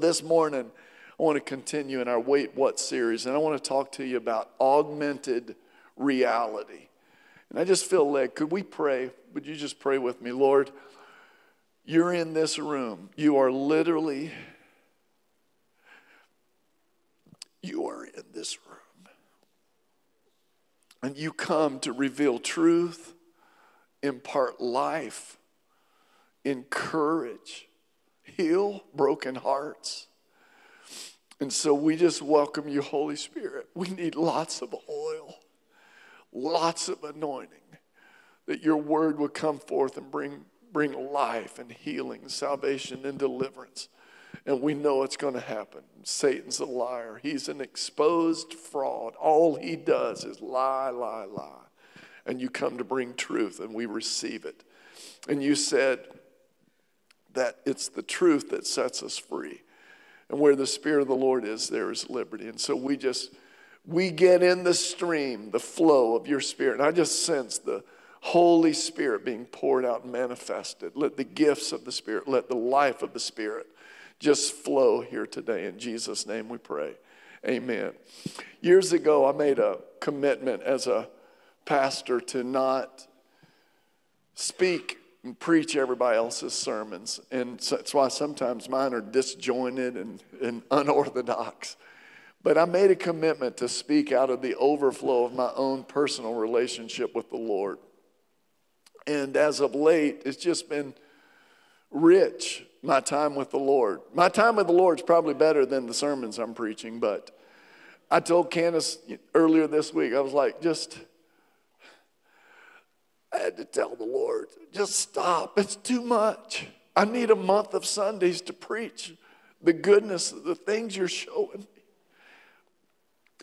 this morning, I want to continue in our Wait What series, and I want to talk to you about augmented reality. And I just feel led. Could we pray? Would you just pray with me? Lord, you're in this room. You are literally, you are in this room. And you come to reveal truth, impart life, encourage, heal broken hearts. And so we just welcome you, Holy Spirit. We need lots of oil, lots of anointing, that your word would come forth and bring, bring life and healing, salvation and deliverance. And we know it's going to happen. Satan's a liar. He's an exposed fraud. All he does is lie, lie, lie. And you come to bring truth, and we receive it. And you said that it's the truth that sets us free. And where the Spirit of the Lord is, there is liberty. And so we just, we get in the stream, the flow of your Spirit. And I just sense the Holy Spirit being poured out and manifested. Let the gifts of the Spirit, let the life of the Spirit just flow here today. In Jesus' name we pray. Amen. Years ago, I made a commitment as a pastor to not speak preach everybody else's sermons. And so that's why sometimes mine are disjointed and, and unorthodox. But I made a commitment to speak out of the overflow of my own personal relationship with the Lord. And as of late, it's just been rich, my time with the Lord. My time with the Lord is probably better than the sermons I'm preaching, but I told Candace earlier this week, I was like, just I had to tell the Lord, just stop. It's too much. I need a month of Sundays to preach the goodness of the things you're showing me.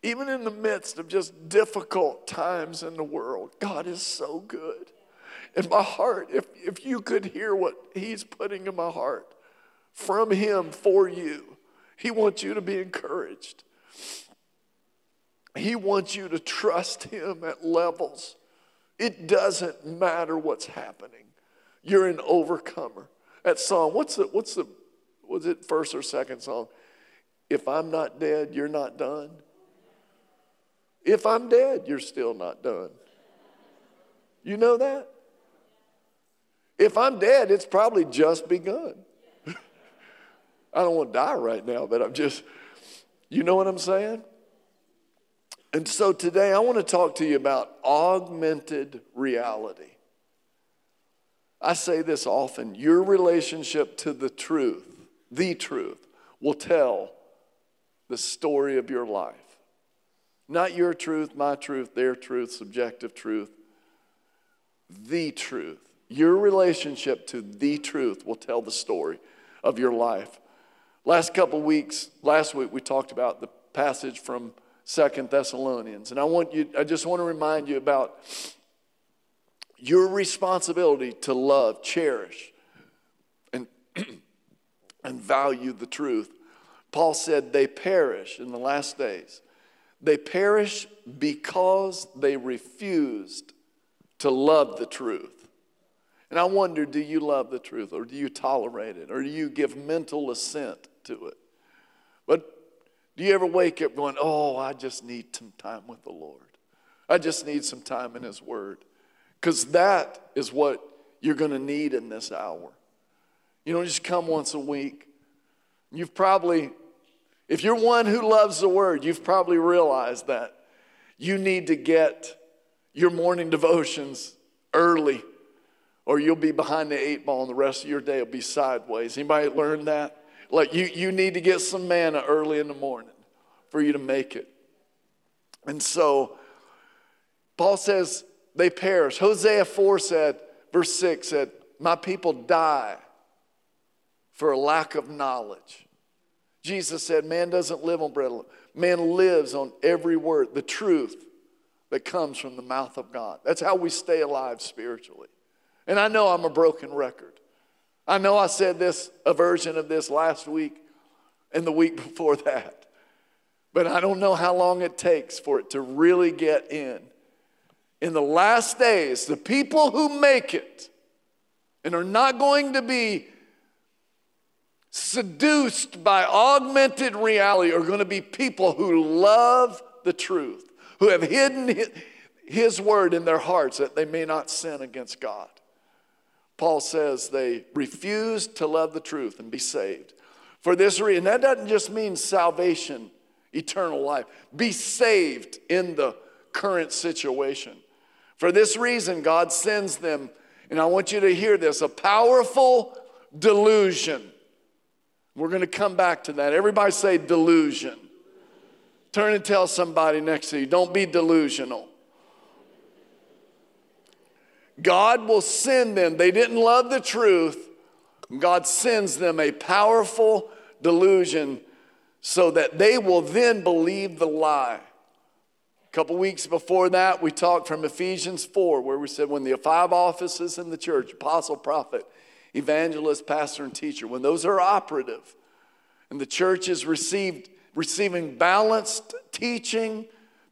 Even in the midst of just difficult times in the world, God is so good. In my heart, if, if you could hear what He's putting in my heart from Him for you, He wants you to be encouraged. He wants you to trust Him at levels it doesn't matter what's happening. You're an overcomer. That song, what's the, what's the, was it first or second song? If I'm not dead, you're not done. If I'm dead, you're still not done. You know that? If I'm dead, it's probably just begun. I don't want to die right now, but I'm just, you know what I'm saying? And so today I want to talk to you about augmented reality. I say this often your relationship to the truth, the truth, will tell the story of your life. Not your truth, my truth, their truth, subjective truth. The truth. Your relationship to the truth will tell the story of your life. Last couple weeks, last week we talked about the passage from Second Thessalonians. And I want you, I just want to remind you about your responsibility to love, cherish, and, and value the truth. Paul said they perish in the last days. They perish because they refused to love the truth. And I wonder do you love the truth or do you tolerate it or do you give mental assent to it? But do you ever wake up going, Oh, I just need some time with the Lord? I just need some time in His Word. Because that is what you're going to need in this hour. You don't just come once a week. You've probably, if you're one who loves the Word, you've probably realized that you need to get your morning devotions early or you'll be behind the eight ball and the rest of your day will be sideways. Anybody learn that? Like you, you need to get some manna early in the morning for you to make it. And so Paul says they perish. Hosea 4 said, verse 6 said, My people die for a lack of knowledge. Jesus said, Man doesn't live on bread alone. Man lives on every word, the truth that comes from the mouth of God. That's how we stay alive spiritually. And I know I'm a broken record. I know I said this, a version of this last week and the week before that. But I don't know how long it takes for it to really get in. In the last days, the people who make it and are not going to be seduced by augmented reality are going to be people who love the truth, who have hidden his word in their hearts that they may not sin against God. Paul says they refuse to love the truth and be saved. For this reason, that doesn't just mean salvation, eternal life. Be saved in the current situation. For this reason, God sends them, and I want you to hear this a powerful delusion. We're going to come back to that. Everybody say delusion. Turn and tell somebody next to you, don't be delusional. God will send them. They didn't love the truth. God sends them a powerful delusion so that they will then believe the lie. A couple weeks before that, we talked from Ephesians 4, where we said when the five offices in the church apostle, prophet, evangelist, pastor, and teacher when those are operative and the church is received, receiving balanced teaching,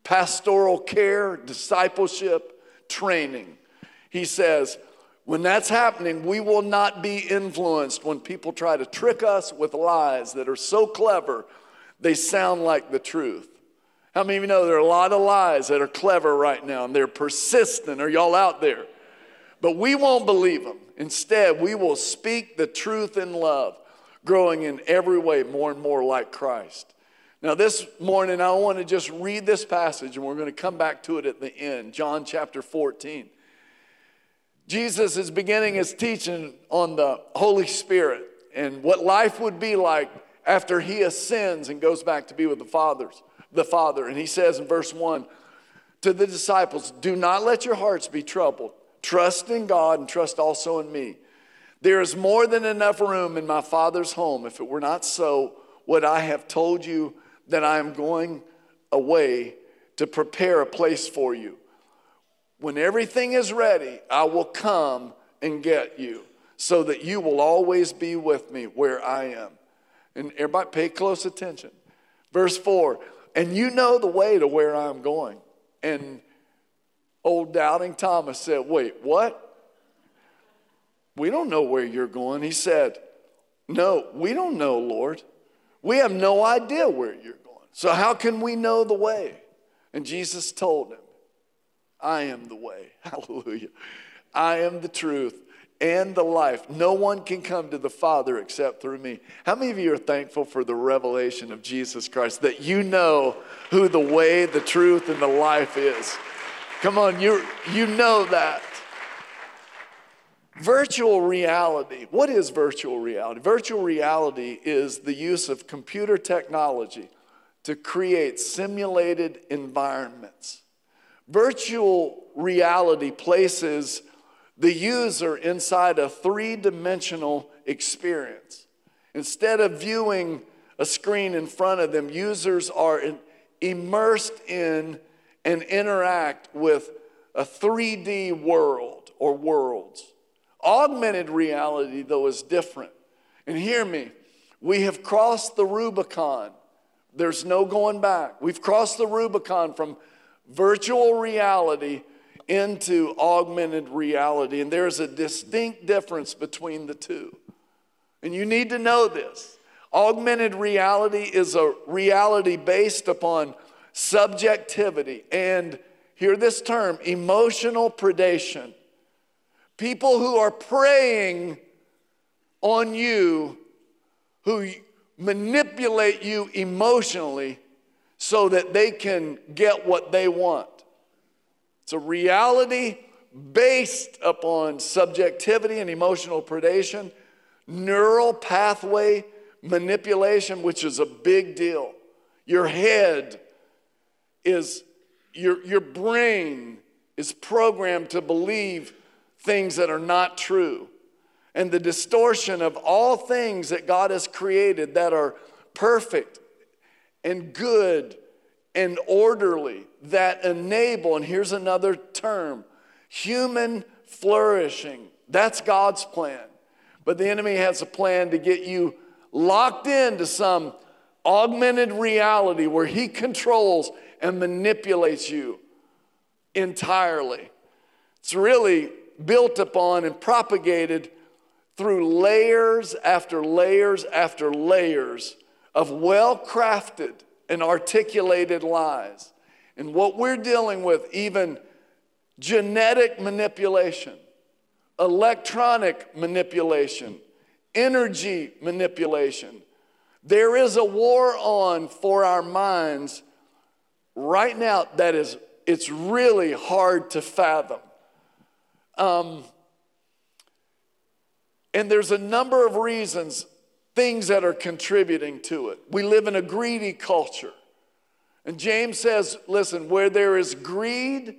pastoral care, discipleship, training he says, when that's happening, we will not be influenced when people try to trick us with lies that are so clever they sound like the truth. How many of you know there are a lot of lies that are clever right now and they're persistent? Are y'all out there? But we won't believe them. Instead, we will speak the truth in love, growing in every way more and more like Christ. Now, this morning, I want to just read this passage and we're going to come back to it at the end. John chapter 14. Jesus is beginning his teaching on the Holy Spirit and what life would be like after he ascends and goes back to be with the fathers, the Father. And he says in verse 1 to the disciples, Do not let your hearts be troubled. Trust in God and trust also in me. There is more than enough room in my Father's home. If it were not so, would I have told you that I am going away to prepare a place for you? When everything is ready, I will come and get you so that you will always be with me where I am. And everybody pay close attention. Verse 4 And you know the way to where I'm going. And old doubting Thomas said, Wait, what? We don't know where you're going. He said, No, we don't know, Lord. We have no idea where you're going. So how can we know the way? And Jesus told him, I am the way. Hallelujah. I am the truth and the life. No one can come to the Father except through me. How many of you are thankful for the revelation of Jesus Christ that you know who the way, the truth, and the life is? Come on, you you know that. Virtual reality. What is virtual reality? Virtual reality is the use of computer technology to create simulated environments Virtual reality places the user inside a three dimensional experience. Instead of viewing a screen in front of them, users are immersed in and interact with a 3D world or worlds. Augmented reality, though, is different. And hear me, we have crossed the Rubicon. There's no going back. We've crossed the Rubicon from virtual reality into augmented reality. And there's a distinct difference between the two. And you need to know this. Augmented reality is a reality based upon subjectivity and, hear this term, emotional predation. People who are preying on you, who manipulate you emotionally so that they can get what they want. It's a reality based upon subjectivity and emotional predation, neural pathway manipulation, which is a big deal. Your head is, your, your brain is programmed to believe things that are not true. And the distortion of all things that God has created that are perfect and good and orderly that enable, and here's another term human flourishing. That's God's plan. But the enemy has a plan to get you locked into some augmented reality where he controls and manipulates you entirely. It's really built upon and propagated through layers after layers after layers of well crafted and articulated lies. And what we're dealing with, even genetic manipulation, electronic manipulation, energy manipulation. There is a war on for our minds right now that is it's really hard to fathom. Um, and there's a number of reasons, things that are contributing to it. We live in a greedy culture. And James says, listen, where there is greed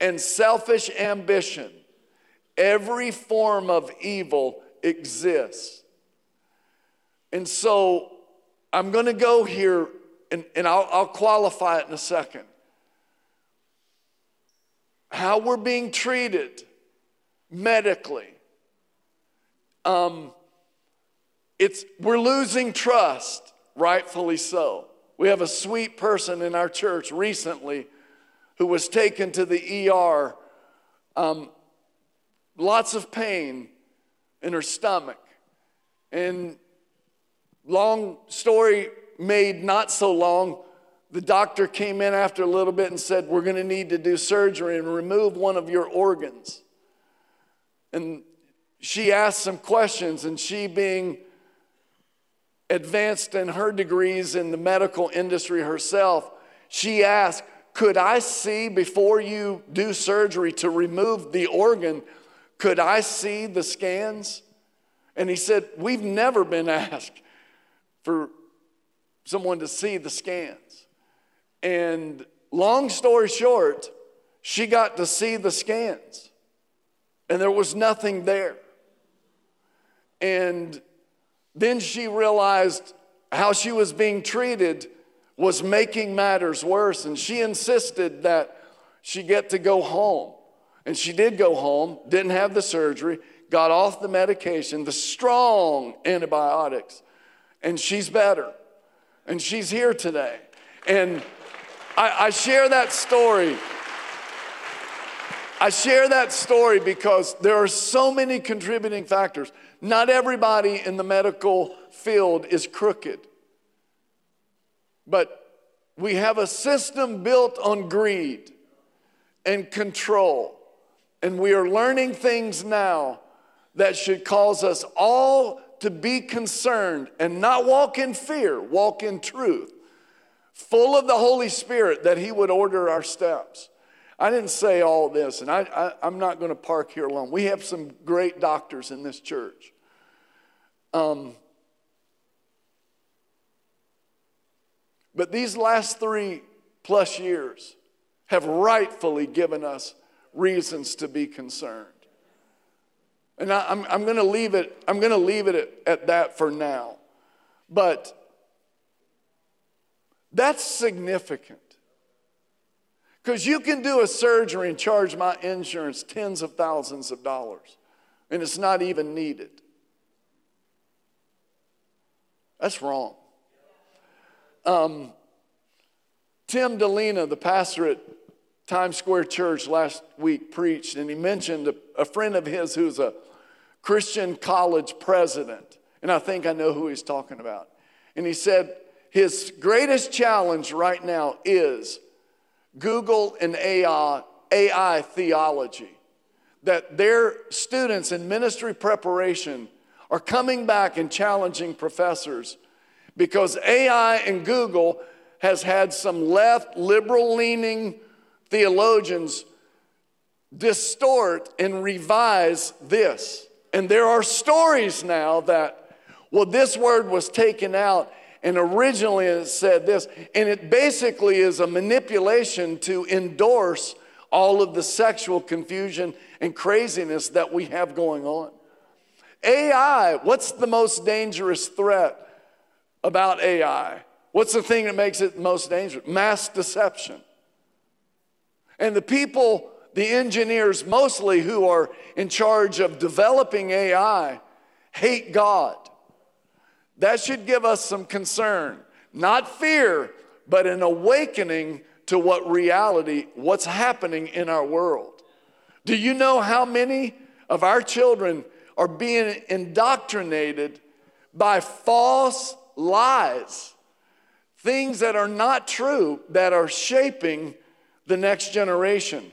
and selfish ambition, every form of evil exists. And so I'm going to go here and, and I'll, I'll qualify it in a second. How we're being treated medically. Um, it's, we're losing trust, rightfully so. We have a sweet person in our church recently who was taken to the ER, um, lots of pain in her stomach. And long story made not so long, the doctor came in after a little bit and said, We're going to need to do surgery and remove one of your organs. And she asked some questions, and she, being advanced in her degrees in the medical industry herself, she asked, Could I see before you do surgery to remove the organ? Could I see the scans? And he said, We've never been asked for someone to see the scans. And long story short, she got to see the scans, and there was nothing there. And then she realized how she was being treated was making matters worse, and she insisted that she get to go home. And she did go home, didn't have the surgery, got off the medication, the strong antibiotics, and she's better. And she's here today. And I, I share that story. I share that story because there are so many contributing factors. Not everybody in the medical field is crooked. But we have a system built on greed and control. And we are learning things now that should cause us all to be concerned and not walk in fear, walk in truth, full of the Holy Spirit that He would order our steps. I didn't say all this, and I, am not going to park here alone. We have some great doctors in this church. Um, but these last three plus years have rightfully given us reasons to be concerned. And I, am I'm, I'm going to leave it, I'm going to leave it at, at that for now. But that's significant. Because you can do a surgery and charge my insurance tens of thousands of dollars, and it's not even needed. That's wrong. Um, Tim Dilena, the pastor at Times Square Church last week, preached, and he mentioned a, a friend of his who's a Christian college president. And I think I know who he's talking about. And he said his greatest challenge right now is Google and AI, AI theology. That their students in ministry preparation are coming back and challenging professors because AI and Google has had some left liberal leaning theologians distort and revise this. And there are stories now that, well, this word was taken out, and originally it said this, and it basically is a manipulation to endorse all of the sexual confusion and craziness that we have going on. AI, what's the most dangerous threat about AI? What's the thing that makes it most dangerous? Mass deception. And the people the engineers, mostly who are in charge of developing AI, hate God. That should give us some concern, not fear, but an awakening to what reality, what's happening in our world. Do you know how many of our children are being indoctrinated by false lies, things that are not true that are shaping the next generation.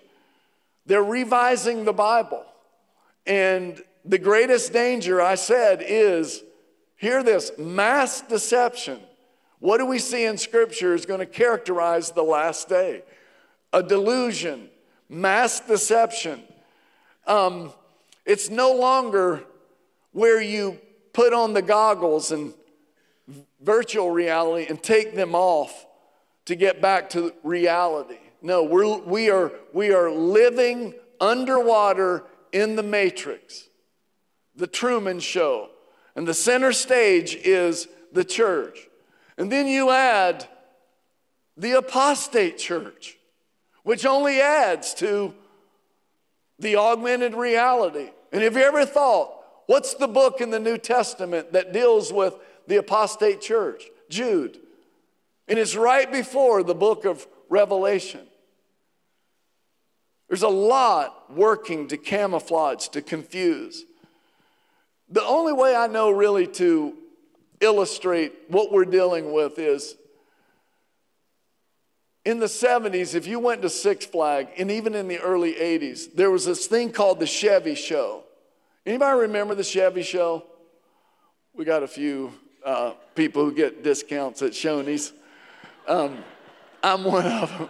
They're revising the Bible. And the greatest danger, I said, is hear this mass deception. What do we see in Scripture is going to characterize the last day? A delusion, mass deception. Um, it's no longer where you put on the goggles and virtual reality and take them off to get back to reality. No, we're, we, are, we are living underwater in the matrix, the Truman Show. And the center stage is the church. And then you add the apostate church, which only adds to the augmented reality. And have you ever thought, what's the book in the New Testament that deals with the apostate church? Jude. And it's right before the book of Revelation. There's a lot working to camouflage, to confuse. The only way I know really to illustrate what we're dealing with is in the 70s, if you went to Six Flag, and even in the early 80s, there was this thing called the Chevy Show. Anybody remember the Chevy Show? We got a few uh, people who get discounts at Shoney's. Um, I'm one of them.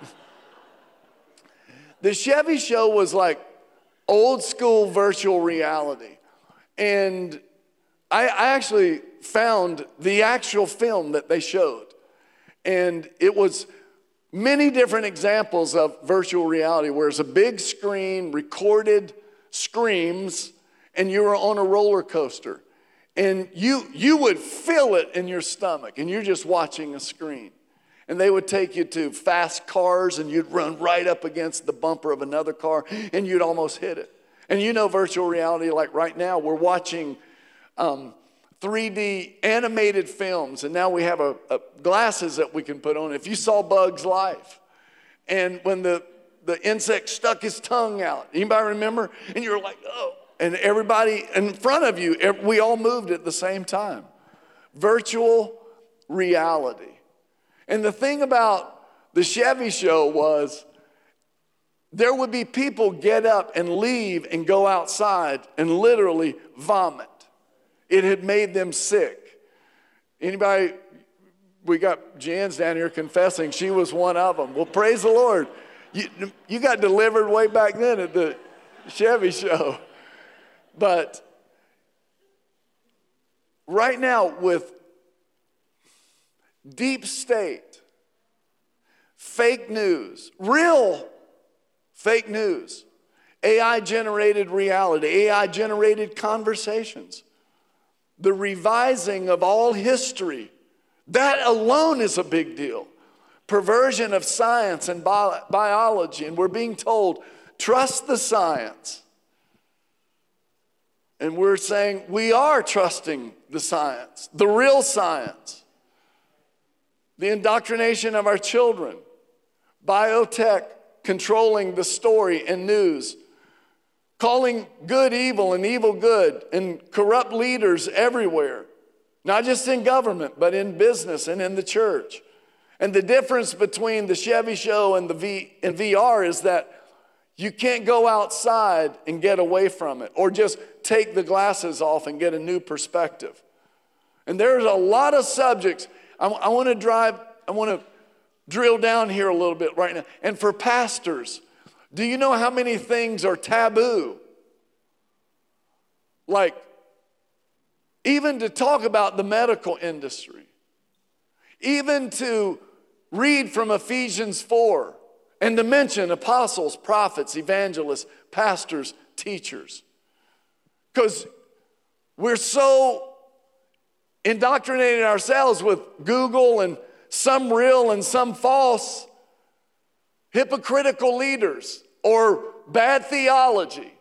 The Chevy show was like old school virtual reality. And I, I actually found the actual film that they showed. And it was many different examples of virtual reality where it's a big screen, recorded screams, and you were on a roller coaster. And you, you would feel it in your stomach, and you're just watching a screen and they would take you to fast cars and you'd run right up against the bumper of another car and you'd almost hit it. And you know, virtual reality, like right now, we're watching um, 3D animated films, and now we have a, a, glasses that we can put on. If you saw Bug's Life, and when the, the insect stuck his tongue out, anybody remember? And you're like, oh, and everybody in front of you, we all moved at the same time. Virtual reality. And the thing about the Chevy show was there would be people get up and leave and go outside and literally vomit. It had made them sick. Anybody, we got Jan's down here confessing she was one of them. Well, praise the Lord. You, you got delivered way back then at the Chevy show. But right now, with deep state, fake news, real fake news, AI generated reality, AI generated conversations, the revising of all history. That alone is a big deal. Perversion of science and bi- biology, and we're being told, trust the science. And we're saying we are trusting the science, the real science the indoctrination of our children, biotech controlling the story and news, calling good evil and evil good, and corrupt leaders everywhere, not just in government, but in business and in the church. And the difference between the Chevy show and the v, and VR is that you can't go outside and get away from it or just take the glasses off and get a new perspective. And there's a lot of subjects I, I want to drive, I want to drill down here a little bit right now. And for pastors, do you know how many things are taboo? Like, even to talk about the medical industry, even to read from Ephesians 4 and to mention apostles, prophets, evangelists, pastors, teachers. Because we're so indoctrinating ourselves with Google and some real and some false, hypocritical leaders or bad theology.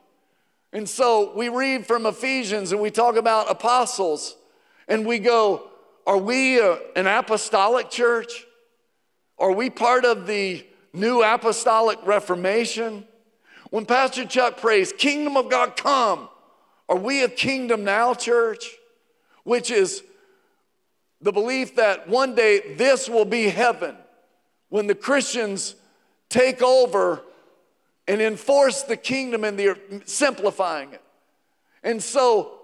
And so we read from Ephesians and we talk about apostles and we go, Are we a, an apostolic church? Are we part of the new apostolic reformation? When Pastor Chuck prays, Kingdom of God come, Are we a kingdom now church? Which is the belief that one day this will be heaven when the Christians take over and enforce the kingdom and they're simplifying it. And so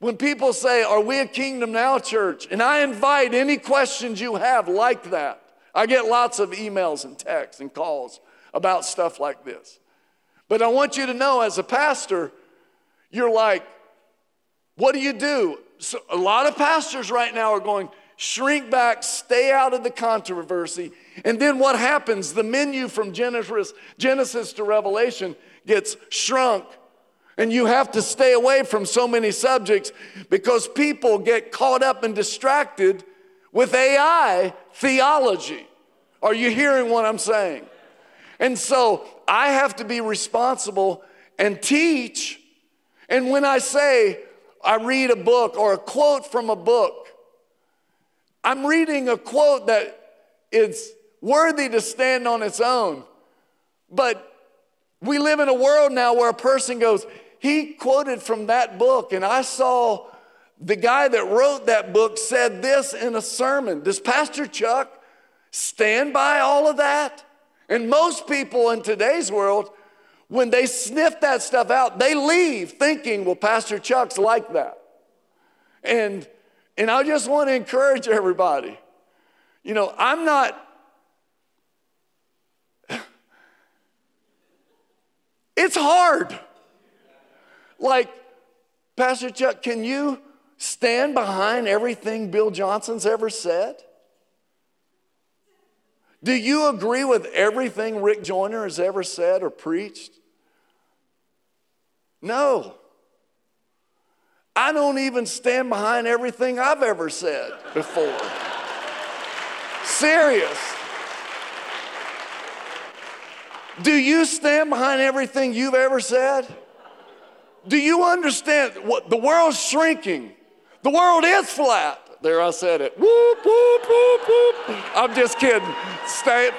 when people say, Are we a kingdom now church? And I invite any questions you have like that. I get lots of emails and texts and calls about stuff like this. But I want you to know as a pastor, you're like, What do you do? So a lot of pastors right now are going, shrink back, stay out of the controversy. And then what happens? The menu from Genesis, Genesis to Revelation gets shrunk. And you have to stay away from so many subjects because people get caught up and distracted with AI theology. Are you hearing what I'm saying? And so I have to be responsible and teach. And when I say I read a book or a quote from a book, I'm reading a quote that is worthy to stand on its own. But we live in a world now where a person goes, he quoted from that book, and I saw the guy that wrote that book said this in a sermon. Does Pastor Chuck stand by all of that? And most people in today's world, when they sniff that stuff out, they leave thinking, well, Pastor Chuck's like that. And and I just want to encourage everybody. You know, I'm not, it's hard. Like, Pastor Chuck, can you stand behind everything Bill Johnson's ever said? Do you agree with everything Rick Joyner has ever said or preached? No. I don't even stand behind everything I've ever said before. Serious. Do you stand behind everything you've ever said? Do you understand what the world's shrinking? The world is flat. There I said it. Whoop, whoop, whoop, whoop. I'm just kidding. Stay,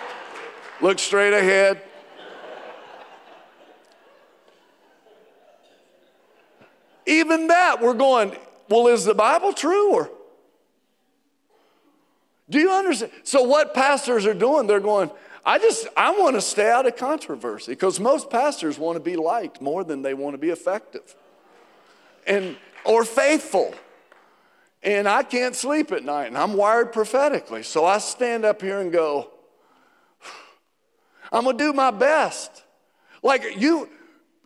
look straight ahead. Even that, we're going, well, is the Bible true or? Do you understand? So, what pastors are doing, they're going, I just, I want to stay out of controversy because most pastors want to be liked more than they want to be effective and, or faithful. And I can't sleep at night and I'm wired prophetically. So I stand up here and go, I'm going to do my best. Like you,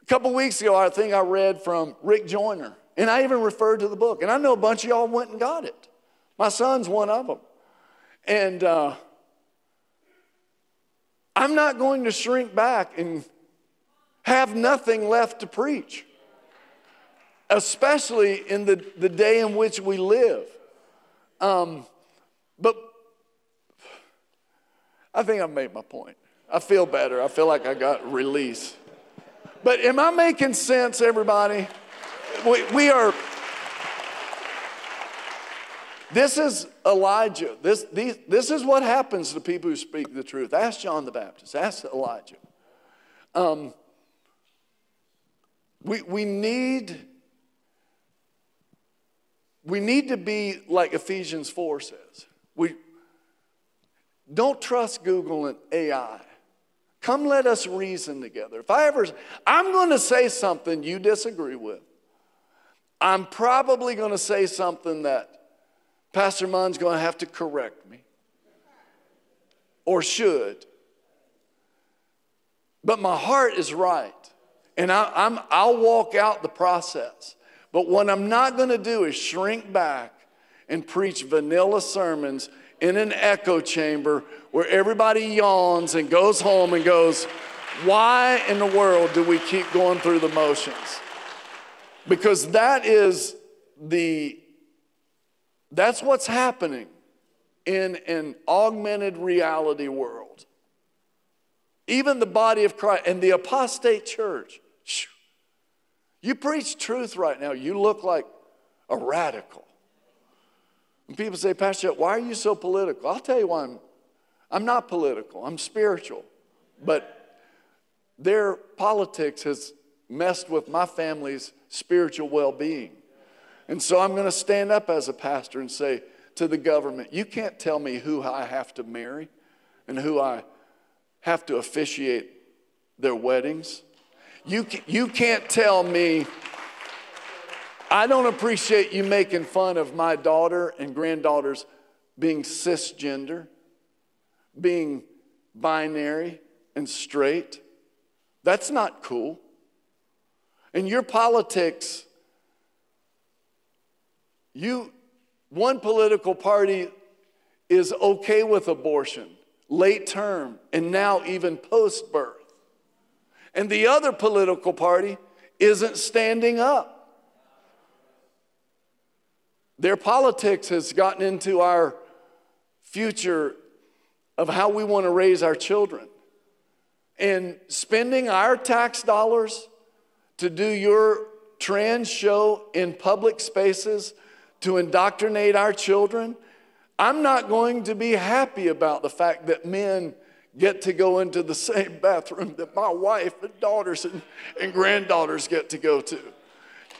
a couple weeks ago, I think I read from Rick Joyner, and I even referred to the book. And I know a bunch of y'all went and got it. My son's one of them. And uh, I'm not going to shrink back and have nothing left to preach, especially in the, the day in which we live. Um, but I think I've made my point. I feel better. I feel like I got release. But am I making sense, everybody? We, we are. This is Elijah. This, these, this is what happens to people who speak the truth. Ask John the Baptist, ask Elijah. Um, we, we, need, we need to be like Ephesians 4 says. We don't trust Google and AI. Come let us reason together. If I ever, I'm going to say something you disagree with. I'm probably going to say something that Pastor Munn's going to have to correct me or should. But my heart is right. And I, am I'll walk out the process. But what I'm not going to do is shrink back and preach vanilla sermons in an echo chamber where everybody yawns and goes home and goes, Why in the world do we keep going through the motions? Because that is the, that's what's happening in an augmented reality world. Even the body of Christ and the apostate church. You preach truth right now, you look like a radical. And people say, Pastor, why are you so political? I'll tell you why I'm I'm not political, I'm spiritual. But their politics has messed with my family's spiritual well being. And so I'm going to stand up as a pastor and say to the government, You can't tell me who I have to marry and who I have to officiate their weddings. You, you can't tell me, I don't appreciate you making fun of my daughter and granddaughters being cisgender, being binary and straight. That's not cool. And your politics, you, one political party is okay with abortion, late term, and now even post birth. And the other political party isn't standing up. Their politics has gotten into our future of how we want to raise our children. And spending our tax dollars to do your trans show in public spaces to indoctrinate our children, I'm not going to be happy about the fact that men get to go into the same bathroom that my wife and daughters and, and granddaughters get to go to.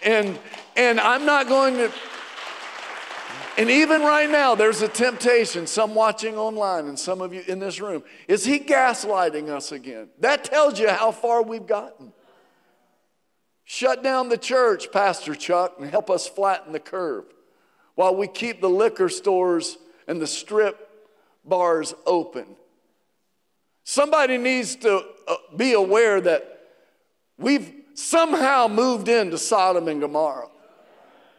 And, and I'm not going to. And even right now, there's a temptation, some watching online and some of you in this room. Is he gaslighting us again? That tells you how far we've gotten. Shut down the church, Pastor Chuck, and help us flatten the curve while we keep the liquor stores and the strip bars open. Somebody needs to uh, be aware that we've somehow moved into Sodom and Gomorrah.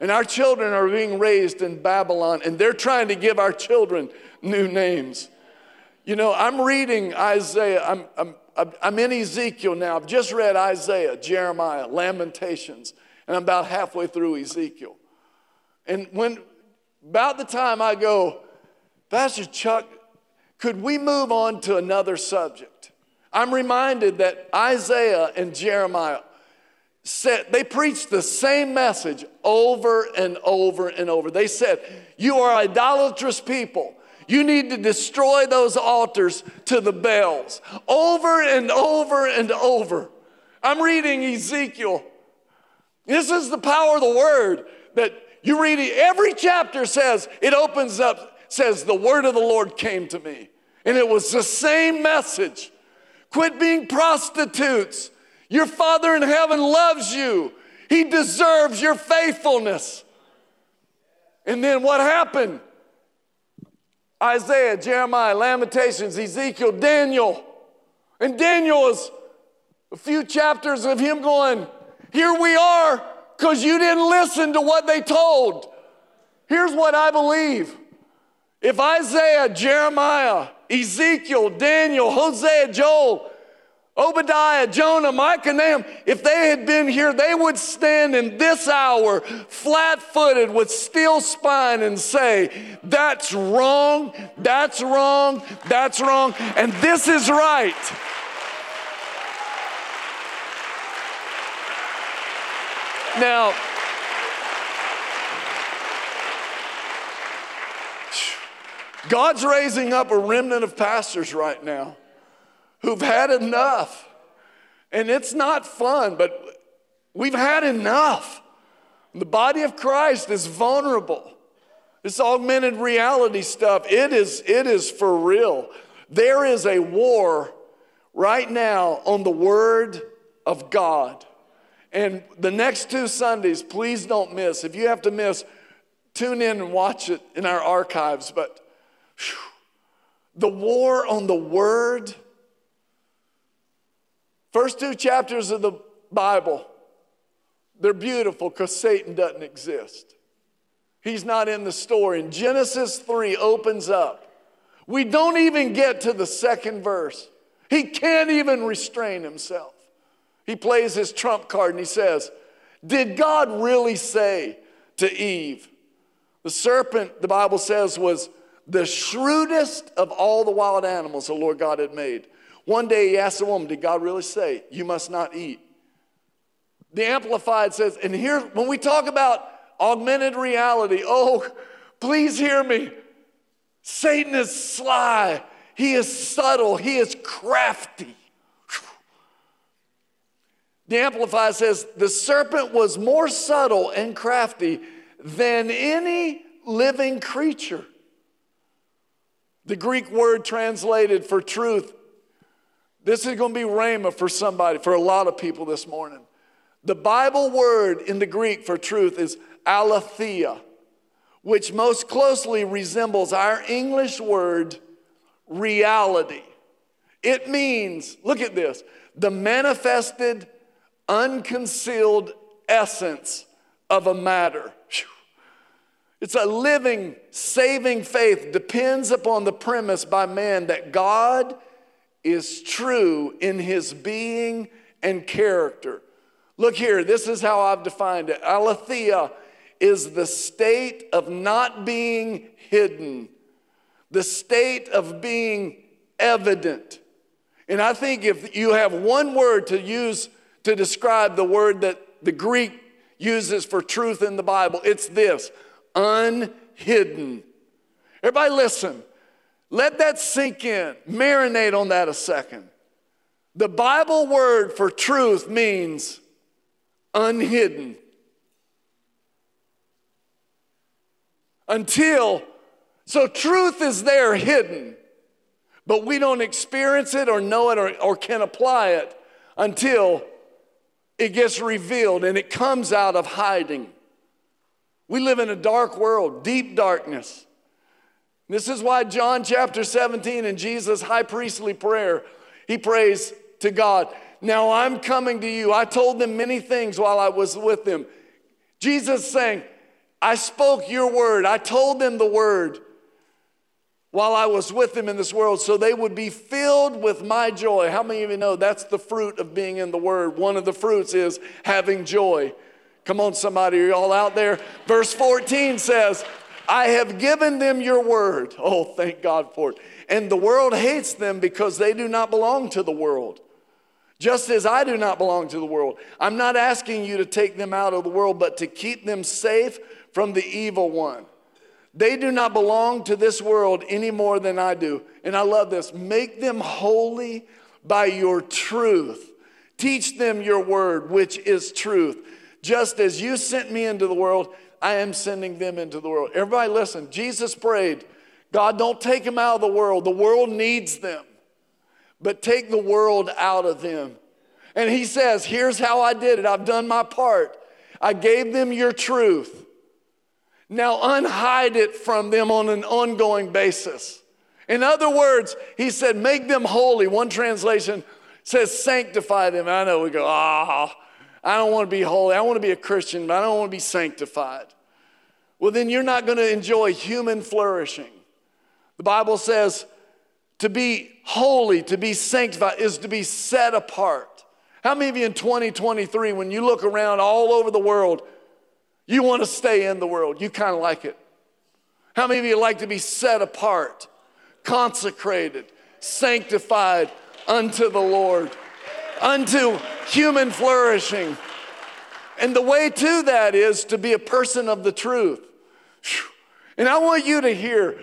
And our children are being raised in Babylon, and they're trying to give our children new names. You know, I'm reading Isaiah, I'm, I'm, I'm in Ezekiel now. I've just read Isaiah, Jeremiah, Lamentations, and I'm about halfway through Ezekiel. And when about the time I go, Pastor Chuck, could we move on to another subject? I'm reminded that Isaiah and Jeremiah said, they preached the same message over and over and over. They said, You are idolatrous people. You need to destroy those altars to the Baals Over and over and over. I'm reading Ezekiel. This is the power of the word that you read it, every chapter says, it opens up, says, the word of the Lord came to me. And it was the same message. Quit being prostitutes. Your Father in heaven loves you, He deserves your faithfulness. And then what happened? Isaiah, Jeremiah, Lamentations, Ezekiel, Daniel. And Daniel is a few chapters of him going, Here we are, because you didn't listen to what they told. Here's what I believe if Isaiah, Jeremiah, Ezekiel, Daniel, Hosea, Joel, Obadiah, Jonah, Micah, Nahum, if they had been here, they would stand in this hour flat footed with steel spine and say, That's wrong, that's wrong, that's wrong, and this is right. Now, God's raising up a remnant of pastors right now who've had enough. And it's not fun, but we've had enough. The body of Christ is vulnerable. This augmented reality stuff, it is, it is for real. There is a war right now on the Word of God. And the next two Sundays, please don't miss. If you have to miss, tune in and watch it in our archives. But whew, the war on the Word, first two chapters of the Bible, they're beautiful because Satan doesn't exist. He's not in the story. And Genesis 3 opens up. We don't even get to the second verse. He can't even restrain himself. He plays his trump card and he says, Did God really say to Eve, the serpent, the Bible says, was the shrewdest of all the wild animals the Lord God had made. One day he asked the woman, Did God really say, You must not eat? The Amplified says, and here, when we talk about augmented reality, oh, please hear me. Satan is sly, he is subtle, he is crafty. The Amplified says, the serpent was more subtle and crafty than any living creature. The Greek word translated for truth, this is going to be rhema for somebody, for a lot of people this morning. The Bible word in the Greek for truth is aletheia, which most closely resembles our English word reality. It means, look at this, the manifested, unconcealed essence of a matter. It's a living, saving faith depends upon the premise by man that God is true in his being and character. Look here, this is how I've defined it. Aletheia is the state of not being hidden, the state of being evident. And I think if you have one word to use to describe the word that the Greek uses for truth in the Bible, it's this unhidden. Everybody, listen. Let that sink in. Marinate on that a second. The Bible word for truth means unhidden. Until, so truth is there hidden, but we don't experience it or know it or, or can apply it until it gets revealed and it comes out of hiding. We live in a dark world, deep darkness. This is why John chapter 17 in Jesus' high priestly prayer, he prays to God, Now I'm coming to you. I told them many things while I was with them. Jesus saying, I spoke your word, I told them the word while I was with them in this world so they would be filled with my joy. How many of you know that's the fruit of being in the word? One of the fruits is having joy. Come on, somebody, are you all out there? Verse 14 says, I have given them your word. Oh, thank God for it. And the world hates them because they do not belong to the world. Just as I do not belong to the world. I'm not asking you to take them out of the world, but to keep them safe from the evil one. They do not belong to this world any more than I do. And I love this. Make them holy by your truth. Teach them your word, which is truth. Just as you sent me into the world, I am sending them into the world. Everybody, listen. Jesus prayed, God, don't take them out of the world. The world needs them, but take the world out of them. And he says, Here's how I did it. I've done my part. I gave them your truth. Now unhide it from them on an ongoing basis. In other words, he said, Make them holy. One translation says, Sanctify them. I know we go, Ah. Oh, I don't want to be holy. I want to be a Christian, but I don't want to be sanctified. Well, then you're not going to enjoy human flourishing. The Bible says to be holy, to be sanctified, is to be set apart. How many of you in 2023, when you look around all over the world, you want to stay in the world? You kind of like it. How many of you like to be set apart, consecrated, sanctified unto the Lord? unto human flourishing. And the way to that is to be a person of the truth. And I want you to hear,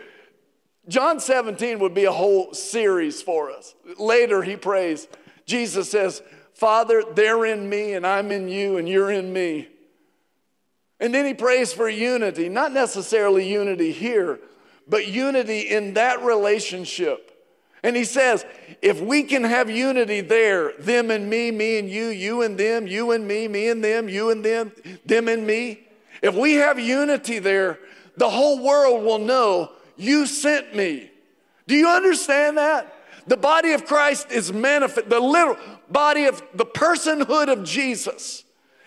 John 17 would be a whole series for us. Later, he prays, Jesus says, Father, they're in me, and I'm in you, and you're in me. And then he prays for unity, not necessarily unity here, but unity in that relationship. And he says, if we can have unity there, them and me, me and you, you and them, you and me, me and them, you and them, them and me, if we have unity there, the whole world will know you sent me. Do you understand that? The body of Christ is manifest, the little body of the personhood of Jesus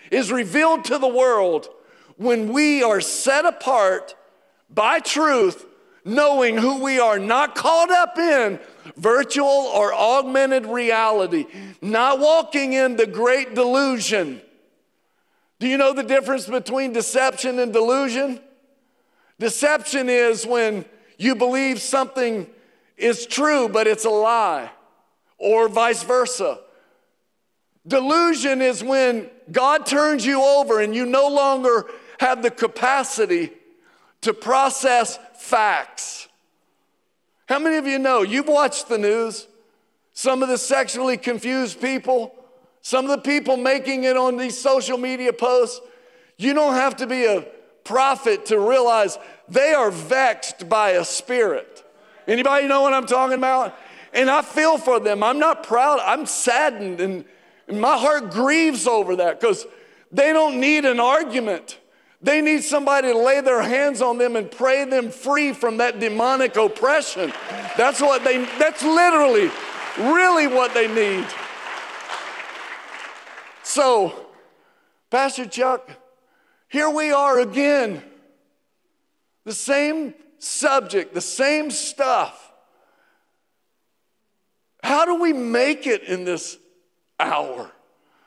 is revealed to the world when we are set apart by truth, knowing who we are, not caught up in virtual or augmented reality, not walking in the great delusion. Do you know the difference between deception and delusion? Deception is when you believe something is true, but it's a lie, or vice versa. Delusion is when God turns you over and you no longer have the capacity to process facts. How many of you know you've watched the news? Some of the sexually confused people, Some of the people making it on these social media posts, you don't have to be a prophet to realize they are vexed by a spirit. Anybody know what I'm talking about? And I feel for them. I'm not proud. I'm saddened and, my heart grieves over that because they don't need an argument. They need somebody to lay their hands on them and pray them free from that demonic oppression. That's what they that's literally really what they need. So, Pastor Chuck, here we are again. The same subject, the same stuff. How do we make it in this hour?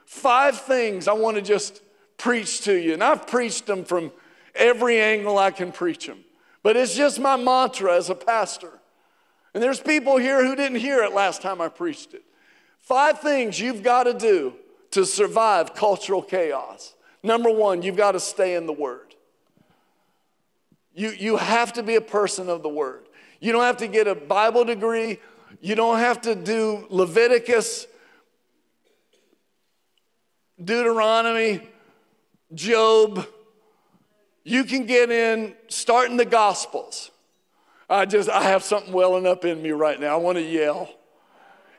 Five things I want to just preach to you. And I've preached them from every angle I can preach them. But it's just my mantra as a pastor. And there's people here who didn't hear it last time I preached it. Five things you've got to do to survive cultural chaos. Number one, you've got to stay in the Word. You, you have to be a person of the Word. You don't have to get a Bible degree. You don't have to do Leviticus, Deuteronomy, Job. You can get in starting the Gospels. I just, I have something welling up in me right now. I want to yell.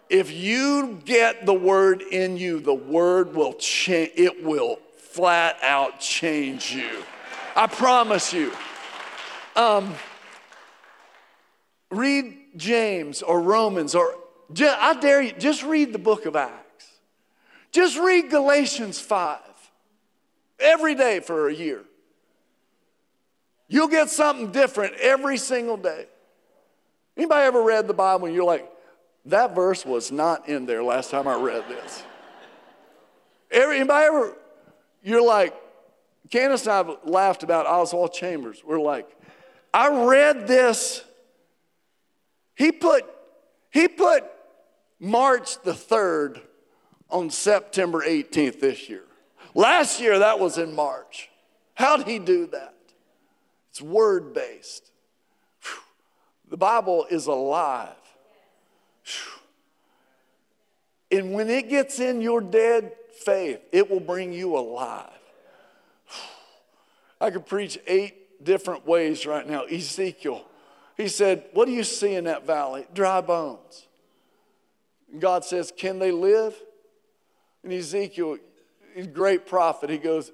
If you get the word in you, the word will change, it will flat out change you. I promise you. Um, read James or Romans or I dare you, just read the book of Acts. Just read Galatians 5 every day for a year. You'll get something different every single day. Anybody ever read the Bible and you're like, that verse was not in there last time I read this. Anybody ever, you're like, Candace and I have laughed about Oswald Chambers. We're like, I read this. He put, he put March the 3rd on September 18th this year. Last year, that was in March. How did he do that? It's word based. The Bible is alive. And when it gets in your dead faith, it will bring you alive. I could preach eight different ways right now. Ezekiel, he said, What do you see in that valley? Dry bones. God says, Can they live? And Ezekiel, great prophet. He goes,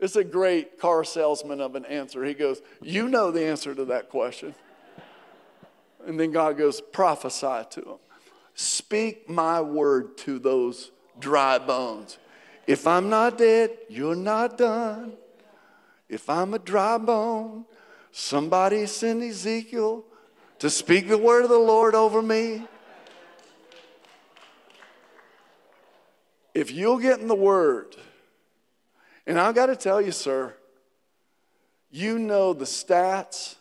It's a great car salesman of an answer. He goes, You know the answer to that question. And then God goes, Prophesy to him. Speak my word to those dry bones. If I'm not dead, you're not done. If I'm a dry bone, somebody send Ezekiel to speak the word of the Lord over me. If you'll get in the word, and I've got to tell you, sir, you know the stats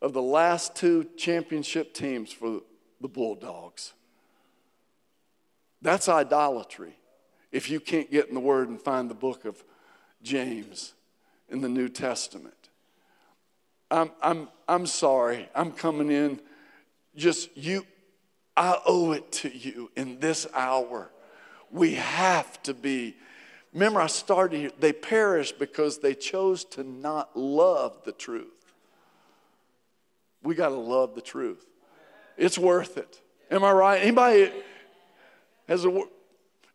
of the last two championship teams for the Bulldogs. That's idolatry if you can't get in the Word and find the book of James in the New Testament. I'm, I'm, I'm sorry. I'm coming in just you. I owe it to you in this hour. We have to be. Remember, I started here. They perish because they chose to not love the truth. We got to love the truth. It's worth it. Am I right? Anybody has a,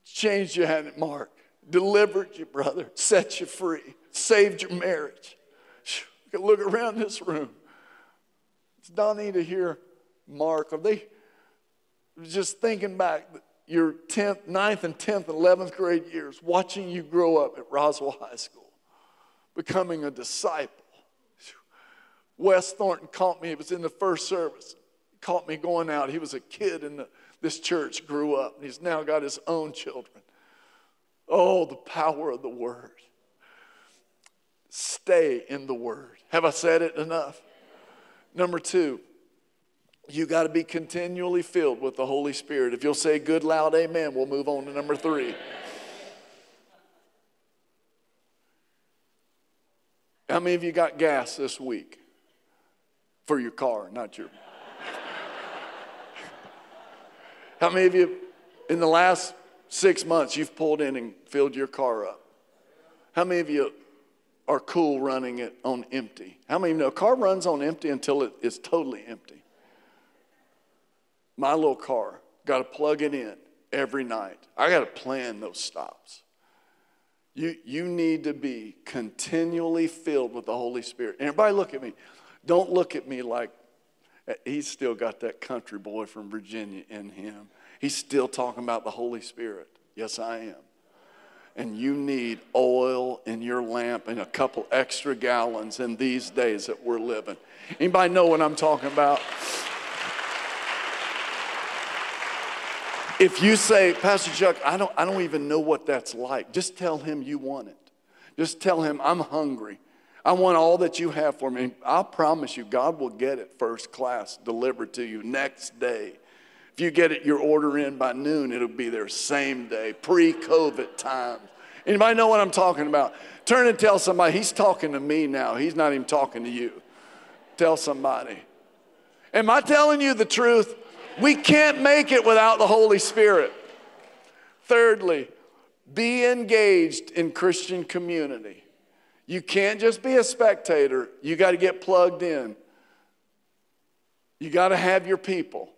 changed you, had it, Mark? Delivered you, brother. Set you free. Saved your marriage. Look around this room. It's Donita here, Mark. Are they just thinking back your 10th, 9th, and 10th, and 11th grade years, watching you grow up at Roswell High School, becoming a disciple? Wes Thornton caught me. It was in the first service. Caught me going out. He was a kid in the this church grew up, and he's now got his own children. Oh, the power of the word. Stay in the word. Have I said it enough? Number two, you got to be continually filled with the Holy Spirit. If you'll say good, loud amen, we'll move on to number three. How many of you got gas this week for your car, not your how many of you in the last six months you've pulled in and filled your car up? How many of you are cool running it on empty? How many of you know a car runs on empty until it is totally empty? My little car, got to plug it in every night. I got to plan those stops. You, you need to be continually filled with the Holy Spirit. And everybody look at me. Don't look at me like eh, he's still got that country boy from Virginia in him. He's still talking about the Holy Spirit. Yes, I am. And you need oil in your lamp and a couple extra gallons in these days that we're living. Anybody know what I'm talking about? If you say, Pastor Chuck, I don't, I don't even know what that's like, just tell him you want it. Just tell him, I'm hungry. I want all that you have for me. I promise you, God will get it first class delivered to you next day. If you get it, your order in by noon, it'll be there same day, pre COVID times. Anybody know what I'm talking about? Turn and tell somebody, he's talking to me now. He's not even talking to you. Tell somebody. Am I telling you the truth? We can't make it without the Holy Spirit. Thirdly, be engaged in Christian community. You can't just be a spectator, you got to get plugged in. You got to have your people.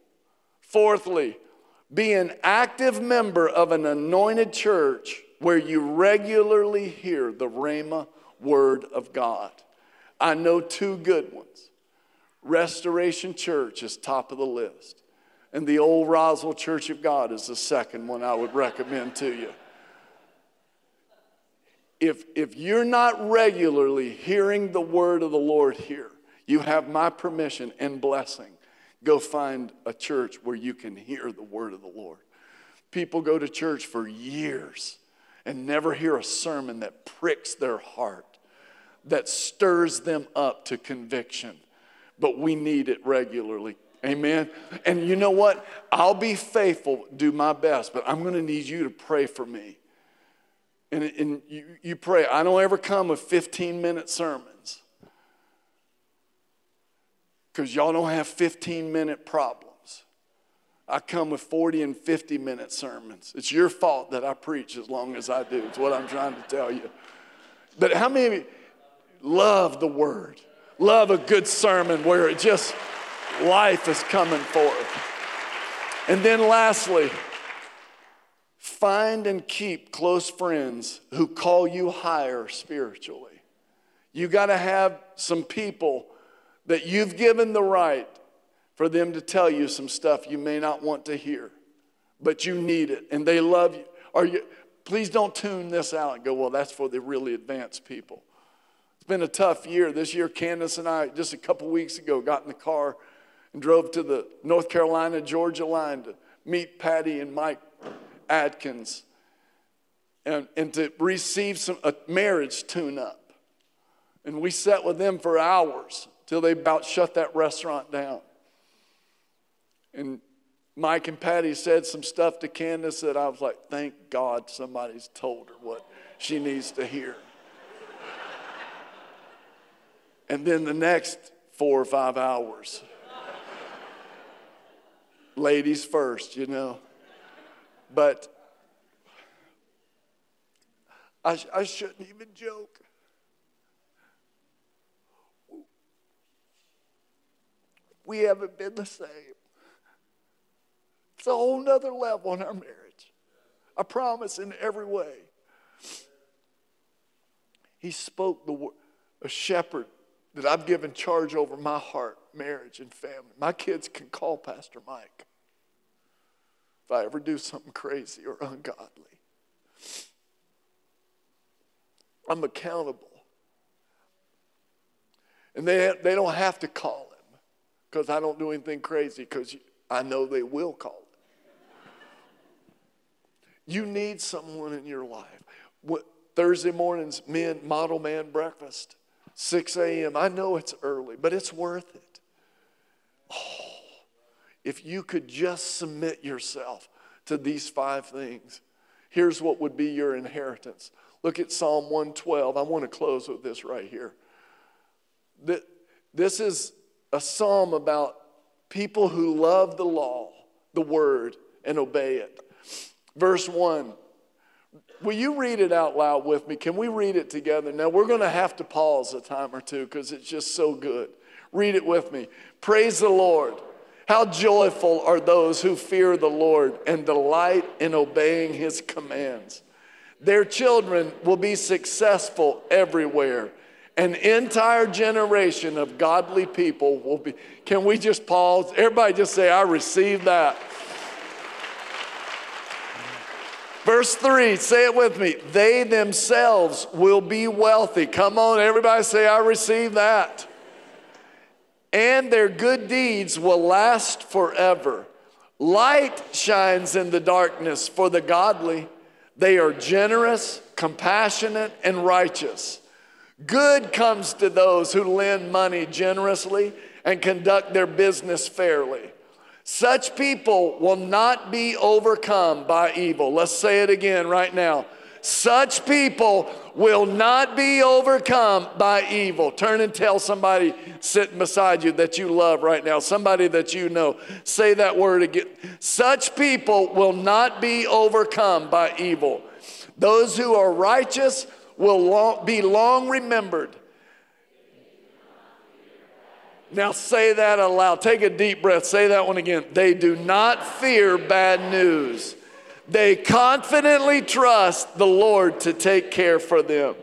Fourthly, be an active member of an anointed church where you regularly hear the Rhema word of God. I know two good ones. Restoration Church is top of the list. And the old Roswell Church of God is the second one I would recommend to you. If, if you're not regularly hearing the word of the Lord here, you have my permission and blessing. Go find a church where you can hear the word of the Lord. People go to church for years and never hear a sermon that pricks their heart, that stirs them up to conviction. But we need it regularly. Amen. And you know what? I'll be faithful, do my best, but I'm going to need you to pray for me. And, and you, you pray. I don't ever come with 15 minute sermons because y'all don't have 15 minute problems. I come with 40 and 50 minute sermons. It's your fault that I preach as long as I do. It's what I'm trying to tell you. But how many of you love the word? Love a good sermon where it just life is coming forth. And then lastly, find and keep close friends who call you higher spiritually. You got to have some people that you've given the right for them to tell you some stuff you may not want to hear, but you need it and they love you. Are you please don't tune this out and go, well, that's for the really advanced people. It's been a tough year. This year, Candace and I, just a couple weeks ago, got in the car and drove to the North Carolina Georgia line to meet Patty and Mike Adkins and, and to receive some a marriage tune up. And we sat with them for hours till they about shut that restaurant down. And Mike and Patty said some stuff to Candace that I was like, thank God somebody's told her what she needs to hear. and then the next four or five hours, ladies first, you know. But I, I shouldn't even joke. We haven't been the same. It's a whole nother level in our marriage. I promise in every way. He spoke the word, a shepherd that I've given charge over my heart, marriage, and family. My kids can call Pastor Mike if I ever do something crazy or ungodly. I'm accountable. And they, they don't have to call him because I don't do anything crazy because I know they will call him. You need someone in your life. What, Thursday mornings, men, model man breakfast, 6 a.m. I know it's early, but it's worth it. Oh, if you could just submit yourself to these five things, here's what would be your inheritance. Look at Psalm 112. I want to close with this right here. This is a psalm about people who love the law, the word, and obey it. verse 1. Will you read it out loud with me? Can we read it together? Now, we're going to have to pause a time or two because it's just so good. Read it with me. Praise the Lord. How joyful are those who fear the Lord and delight in obeying his commands. Their children will be successful everywhere. An entire generation of godly people will be. Can we just pause? Everybody just say, I receive that. Verse 3, say it with me. They themselves will be wealthy. Come on, everybody say, I receive that. And their good deeds will last forever. Light shines in the darkness for the godly. They are generous, compassionate, and righteous. Good comes to those who lend money generously and conduct their business fairly. Such people will not be overcome by evil. Let's say it again right now. Such people will not be overcome by evil. Turn and tell somebody sitting beside you that you love right now, somebody that you know. Say that word again. Such people will not be overcome by evil. Those who are righteous will be long remembered. Now say that aloud. Take a deep breath. Say that one again. They do not fear bad news. They confidently trust the Lord to take care for them.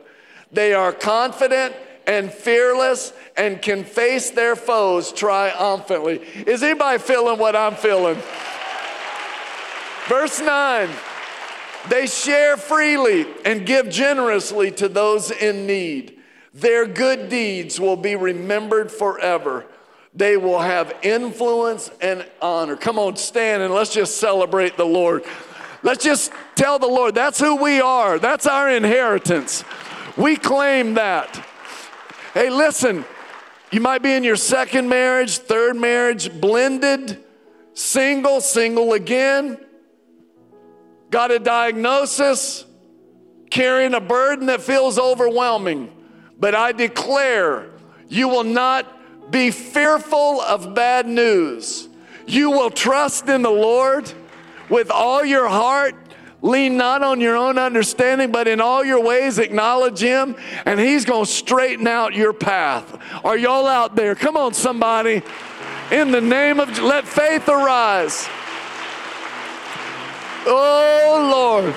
They are confident and fearless and can face their foes triumphantly. Is anybody feeling what I'm feeling? Verse 9 They share freely and give generously to those in need. Their good deeds will be remembered forever. They will have influence and honor. Come on, stand and let's just celebrate the Lord. Let's just tell the Lord that's who we are, that's our inheritance. We claim that. Hey, listen, you might be in your second marriage, third marriage, blended, single, single again, got a diagnosis, carrying a burden that feels overwhelming. But I declare you will not be fearful of bad news. You will trust in the Lord with all your heart. Lean not on your own understanding, but in all your ways acknowledge Him, and He's going to straighten out your path. Are y'all out there? Come on, somebody. In the name of, let faith arise. Oh, Lord.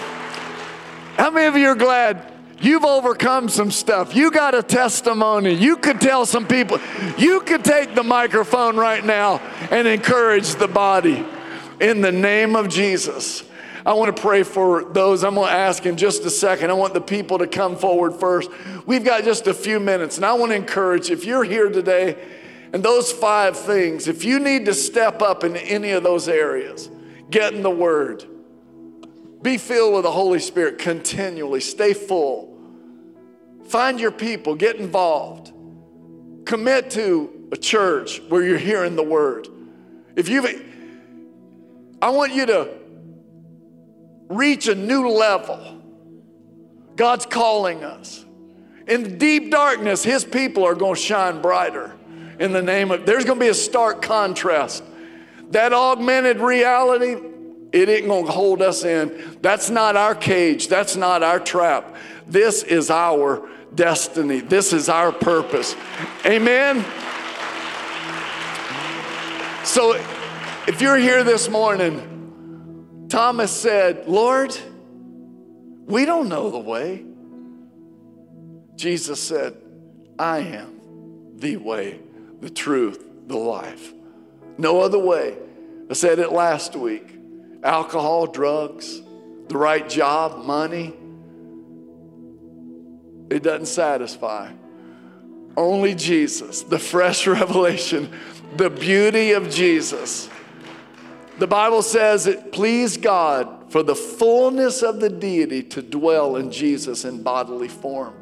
How many of you are glad You've overcome some stuff. You got a testimony. You could tell some people. You could take the microphone right now and encourage the body in the name of Jesus. I want to pray for those. I'm going to ask in just a second. I want the people to come forward first. We've got just a few minutes, and I want to encourage if you're here today and those five things, if you need to step up in any of those areas, get in the Word, be filled with the Holy Spirit continually, stay full Find your people, get involved. Commit to a church where you're hearing the word. If you've, I want you to reach a new level. God's calling us. In deep darkness, His people are going to shine brighter in the name of, there's going to be a stark contrast. That augmented reality, it ain't going to hold us in. That's not our cage. That's not our trap. This is our destiny. This is our purpose. Amen. So if you're here this morning, Thomas said, Lord, we don't know the way. Jesus said, I am the way, the truth, the life. No other way. I said it last week alcohol, drugs, the right job, money it doesn't satisfy. Only Jesus, the fresh revelation, the beauty of Jesus. The Bible says it pleased God for the fullness of the deity to dwell in Jesus in bodily form.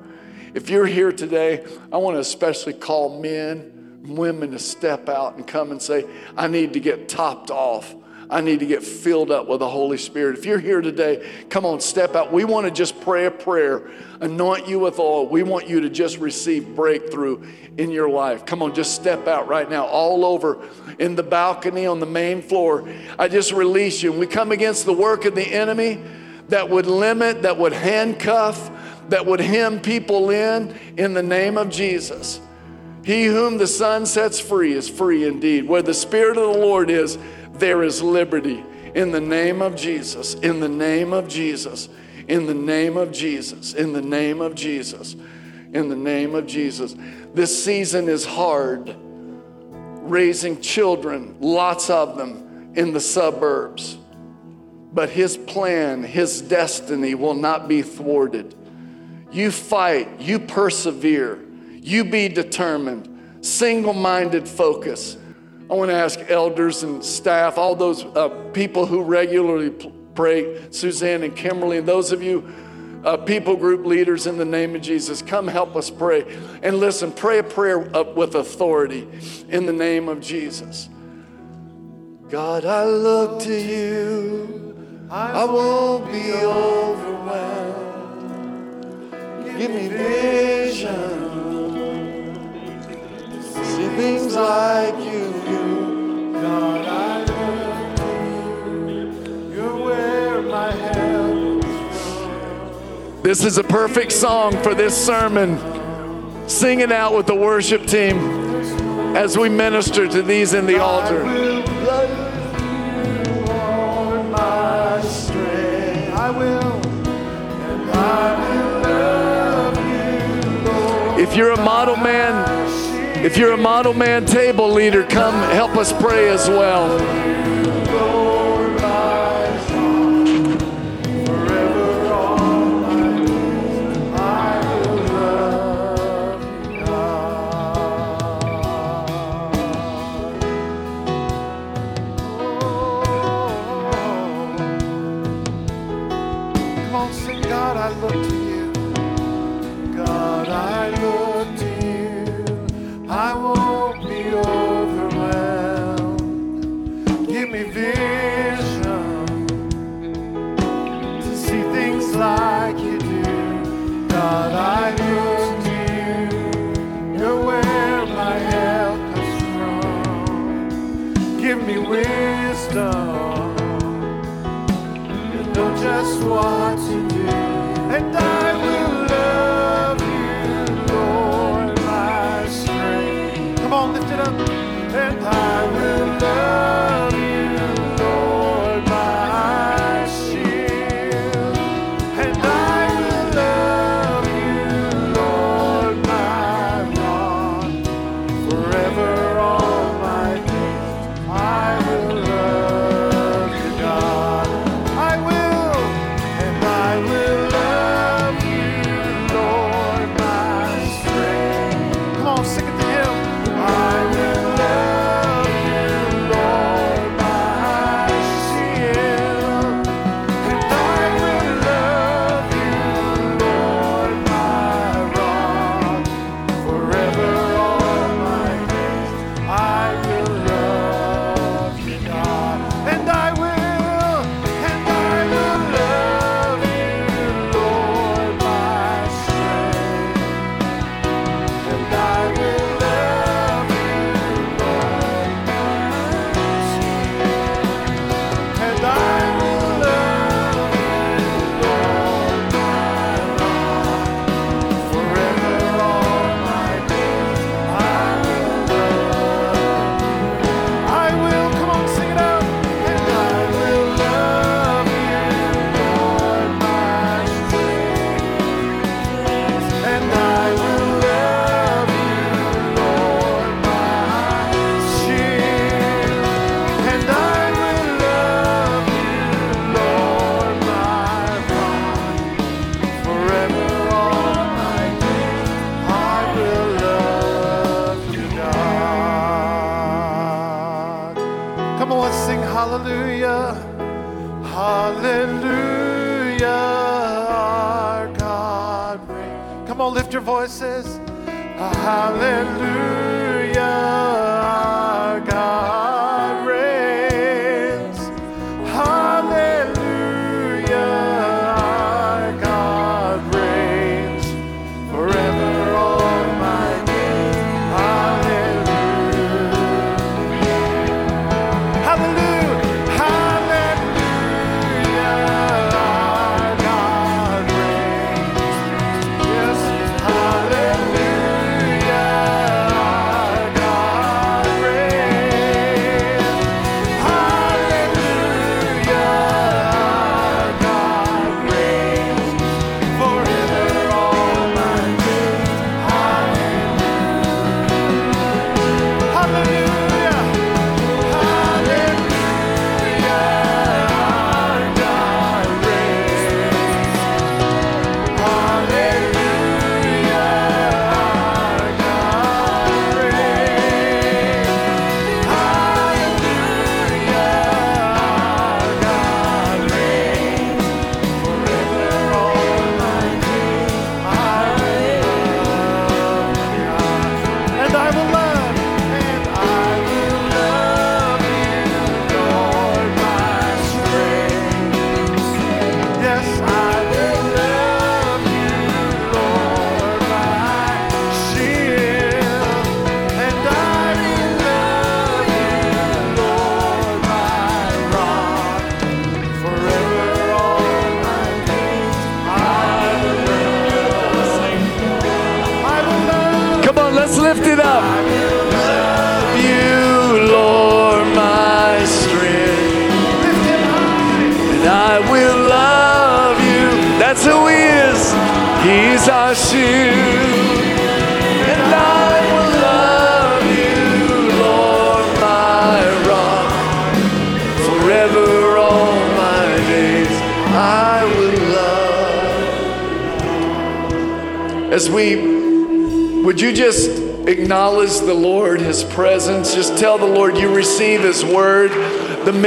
If you're here today, I want to especially call men, and women to step out and come and say, I need to get topped off. I need to get filled up with the Holy Spirit. If you're here today, come on, step out. We want to just pray a prayer, anoint you with oil. We want you to just receive breakthrough in your life. Come on, just step out right now, all over in the balcony on the main floor. I just release you. We come against the work of the enemy that would limit, that would handcuff, that would hem people in, in the name of Jesus. He whom the Son sets free is free indeed. Where the Spirit of the Lord is, there is liberty. In the name of Jesus, in the name of Jesus, in the name of Jesus, in the name of Jesus, in the name of Jesus. This season is hard. Raising children, lots of them in the suburbs. But His plan, His destiny will not be thwarted. You fight, you persevere, you be determined, single minded focus. I want to ask elders and staff, all those uh, people who regularly pray, Suzanne and Kimberly, and those of you uh, people group leaders in the name of Jesus, come help us pray. And listen, pray a prayer with authority in the name of Jesus. God, I look to you. I won't be overwhelmed. Give me vision. See things like you do. God, I look you. You're where my help is from. This is a perfect song for this sermon. Sing it out with the worship team as we minister to these in the altar. If you're a model man, if you're a model man table leader, come help us pray as well.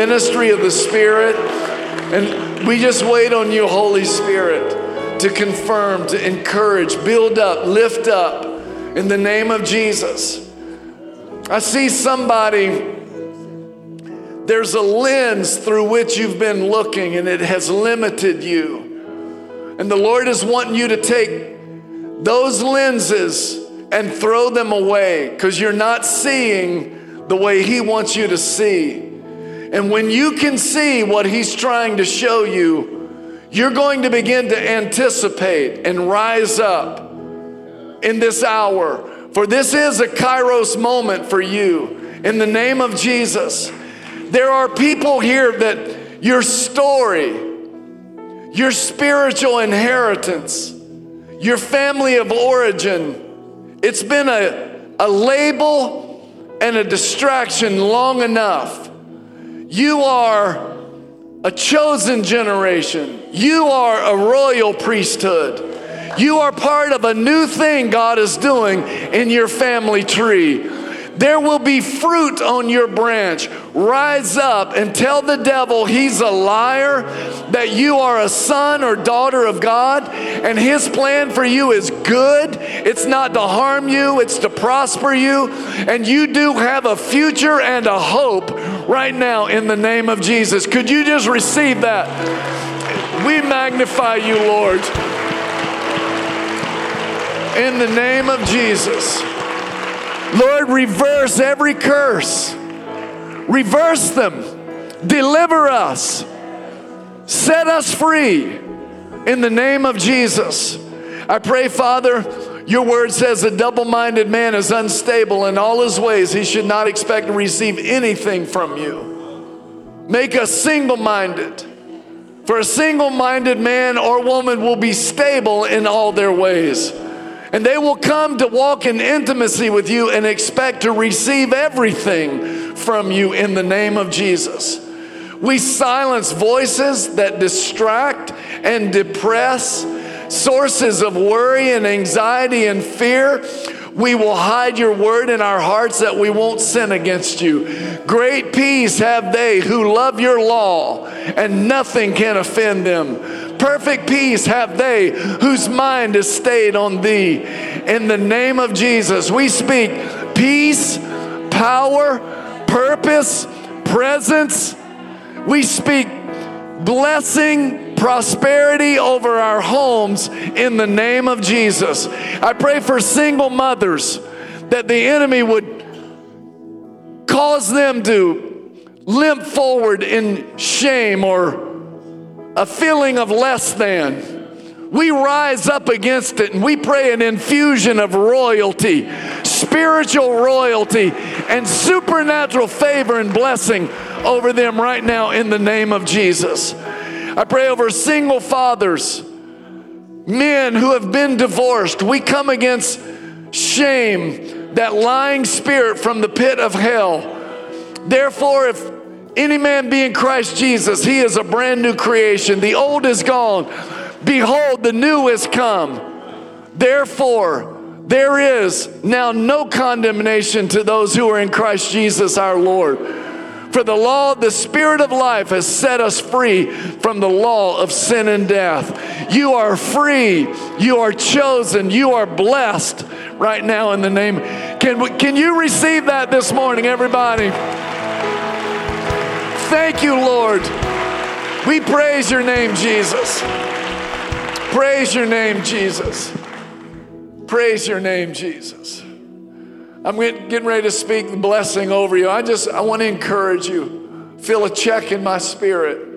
Ministry of the Spirit. And we just wait on you, Holy Spirit, to confirm, to encourage, build up, lift up in the name of Jesus. I see somebody, there's a lens through which you've been looking and it has limited you. And the Lord is wanting you to take those lenses and throw them away because you're not seeing the way He wants you to see. And when you can see what He's trying to show you, you're going to begin to anticipate and rise up in this hour. For this is a kairos moment for you. In the name of Jesus, there are people here that your story, your spiritual inheritance, your family of origin, it's been a, a label and a distraction long enough. You are a chosen generation. You are a royal priesthood. You are part of a new thing God is doing in your family tree. There will be fruit on your branch. Rise up and tell the devil he's a liar, that you are a son or daughter of God, and his plan for you is good. It's not to harm you, it's to prosper you. And you do have a future and a hope right now in the name of Jesus. Could you just receive that? We magnify you, Lord. In the name of Jesus. Lord, reverse every curse. Reverse them. Deliver us. Set us free in the name of Jesus. I pray, Father, your word says a double minded man is unstable in all his ways. He should not expect to receive anything from you. Make us single minded. For a single minded man or woman will be stable in all their ways. And they will come to walk in intimacy with you and expect to receive everything from you in the name of Jesus. We silence voices that distract and depress, sources of worry and anxiety and fear. We will hide your word in our hearts that we won't sin against you. Great peace have they who love your law, and nothing can offend them. Perfect peace have they whose mind is stayed on thee. In the name of Jesus, we speak peace, power, purpose, presence. We speak blessing, prosperity over our homes in the name of Jesus. I pray for single mothers that the enemy would cause them to limp forward in shame or a feeling of less than. We rise up against it and we pray an infusion of royalty, spiritual royalty, and supernatural favor and blessing over them right now in the name of Jesus. I pray over single fathers, men who have been divorced. We come against shame, that lying spirit from the pit of hell. Therefore, if any man be in Christ Jesus, he is a brand new creation. The old is gone. Behold, the new is come. Therefore, there is now no condemnation to those who are in Christ Jesus our Lord. For the law the Spirit of life has set us free from the law of sin and death. You are free. You are chosen. You are blessed right now in the name. Can, we, can you receive that this morning, everybody? Thank you, Lord. We praise your name, Jesus. Praise your name, Jesus. Praise your name, Jesus. I'm getting ready to speak the blessing over you. I just I want to encourage you. Feel a check in my spirit.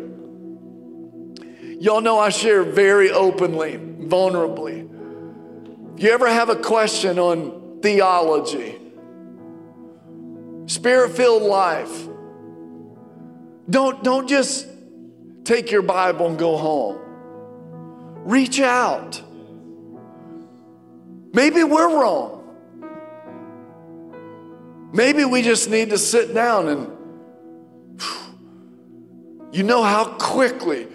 Y'all know I share very openly, vulnerably. If you ever have a question on theology? Spirit-filled life. Don't, don't just take your Bible and go home. Reach out. Maybe we're wrong. Maybe we just need to sit down and you know how quickly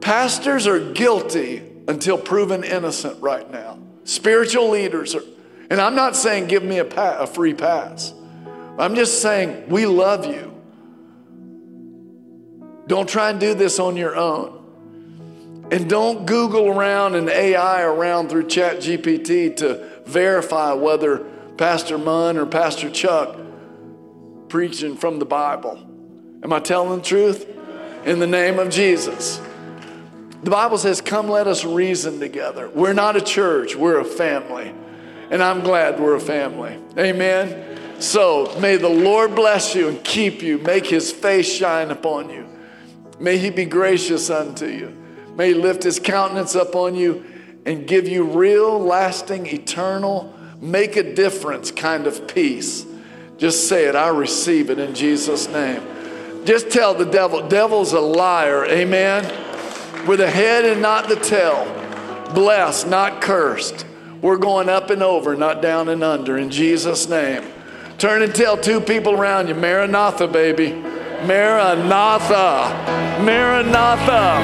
pastors are guilty until proven innocent right now. Spiritual leaders are, and I'm not saying give me a, pa- a free pass. I'm just saying we love you. Don't try and do this on your own. And don't Google around and AI around through Chat GPT to verify whether Pastor Munn or Pastor Chuck preaching from the Bible. Am I telling the truth? In the name of Jesus. The Bible says, Come, let us reason together. We're not a church, we're a family. And I'm glad we're a family. Amen. So may the Lord bless you and keep you, make his face shine upon you. May he be gracious unto you. May he lift his countenance upon you and give you real, lasting, eternal, make a difference kind of peace. Just say it. I receive it in Jesus' name. Just tell the devil, devil's a liar. Amen. With a head and not the tail. Blessed, not cursed. We're going up and over, not down and under. In Jesus' name. Turn and tell two people around you, Maranatha, baby. Maranatha. Maranatha.